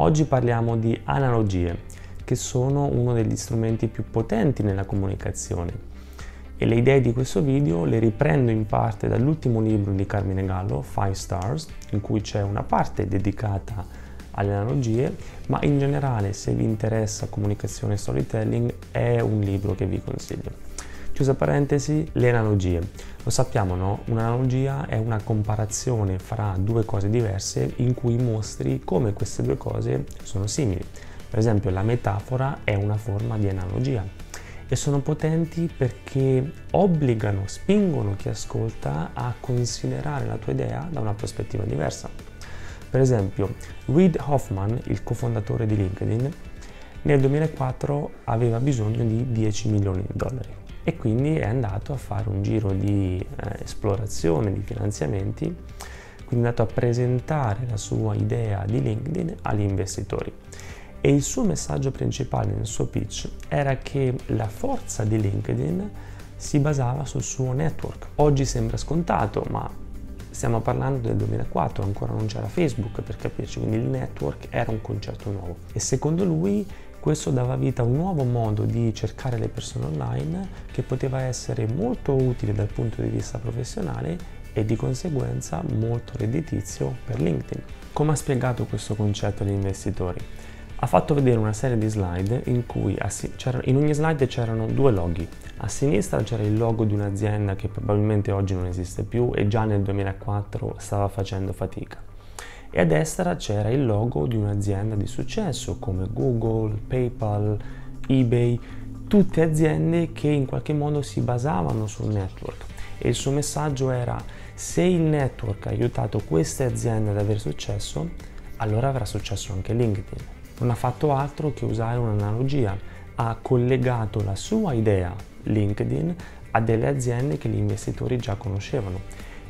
Oggi parliamo di analogie, che sono uno degli strumenti più potenti nella comunicazione e le idee di questo video le riprendo in parte dall'ultimo libro di Carmine Gallo, Five Stars, in cui c'è una parte dedicata alle analogie, ma in generale se vi interessa comunicazione e storytelling è un libro che vi consiglio. Chiusa parentesi, le analogie. Lo sappiamo, no? Un'analogia è una comparazione fra due cose diverse in cui mostri come queste due cose sono simili. Per esempio, la metafora è una forma di analogia e sono potenti perché obbligano, spingono chi ascolta a considerare la tua idea da una prospettiva diversa. Per esempio, Reid Hoffman, il cofondatore di LinkedIn, nel 2004 aveva bisogno di 10 milioni di dollari e quindi è andato a fare un giro di eh, esplorazione di finanziamenti, quindi è andato a presentare la sua idea di LinkedIn agli investitori. E il suo messaggio principale nel suo pitch era che la forza di LinkedIn si basava sul suo network. Oggi sembra scontato, ma stiamo parlando del 2004, ancora non c'era Facebook per capirci, quindi il network era un concetto nuovo. E secondo lui questo dava vita a un nuovo modo di cercare le persone online che poteva essere molto utile dal punto di vista professionale e di conseguenza molto redditizio per LinkedIn. Come ha spiegato questo concetto agli investitori? ha fatto vedere una serie di slide in cui in ogni slide c'erano due loghi. A sinistra c'era il logo di un'azienda che probabilmente oggi non esiste più e già nel 2004 stava facendo fatica. E a destra c'era il logo di un'azienda di successo come Google, PayPal, eBay, tutte aziende che in qualche modo si basavano sul network. E il suo messaggio era se il network ha aiutato queste aziende ad avere successo, allora avrà successo anche LinkedIn non ha fatto altro che usare un'analogia, ha collegato la sua idea LinkedIn a delle aziende che gli investitori già conoscevano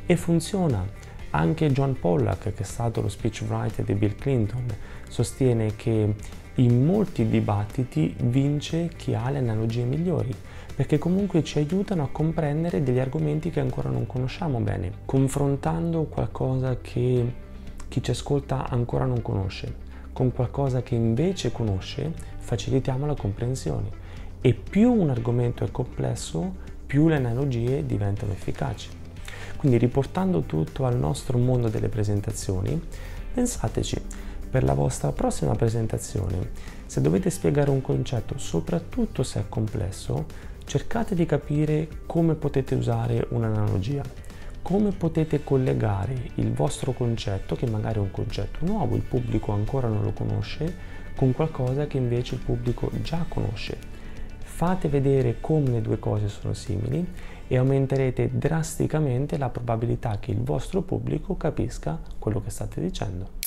e funziona. Anche John Pollack, che è stato lo speechwriter di Bill Clinton, sostiene che in molti dibattiti vince chi ha le analogie migliori, perché comunque ci aiutano a comprendere degli argomenti che ancora non conosciamo bene, confrontando qualcosa che chi ci ascolta ancora non conosce con qualcosa che invece conosce, facilitiamo la comprensione. E più un argomento è complesso, più le analogie diventano efficaci. Quindi riportando tutto al nostro mondo delle presentazioni, pensateci, per la vostra prossima presentazione, se dovete spiegare un concetto, soprattutto se è complesso, cercate di capire come potete usare un'analogia come potete collegare il vostro concetto, che magari è un concetto nuovo, il pubblico ancora non lo conosce, con qualcosa che invece il pubblico già conosce. Fate vedere come le due cose sono simili e aumenterete drasticamente la probabilità che il vostro pubblico capisca quello che state dicendo.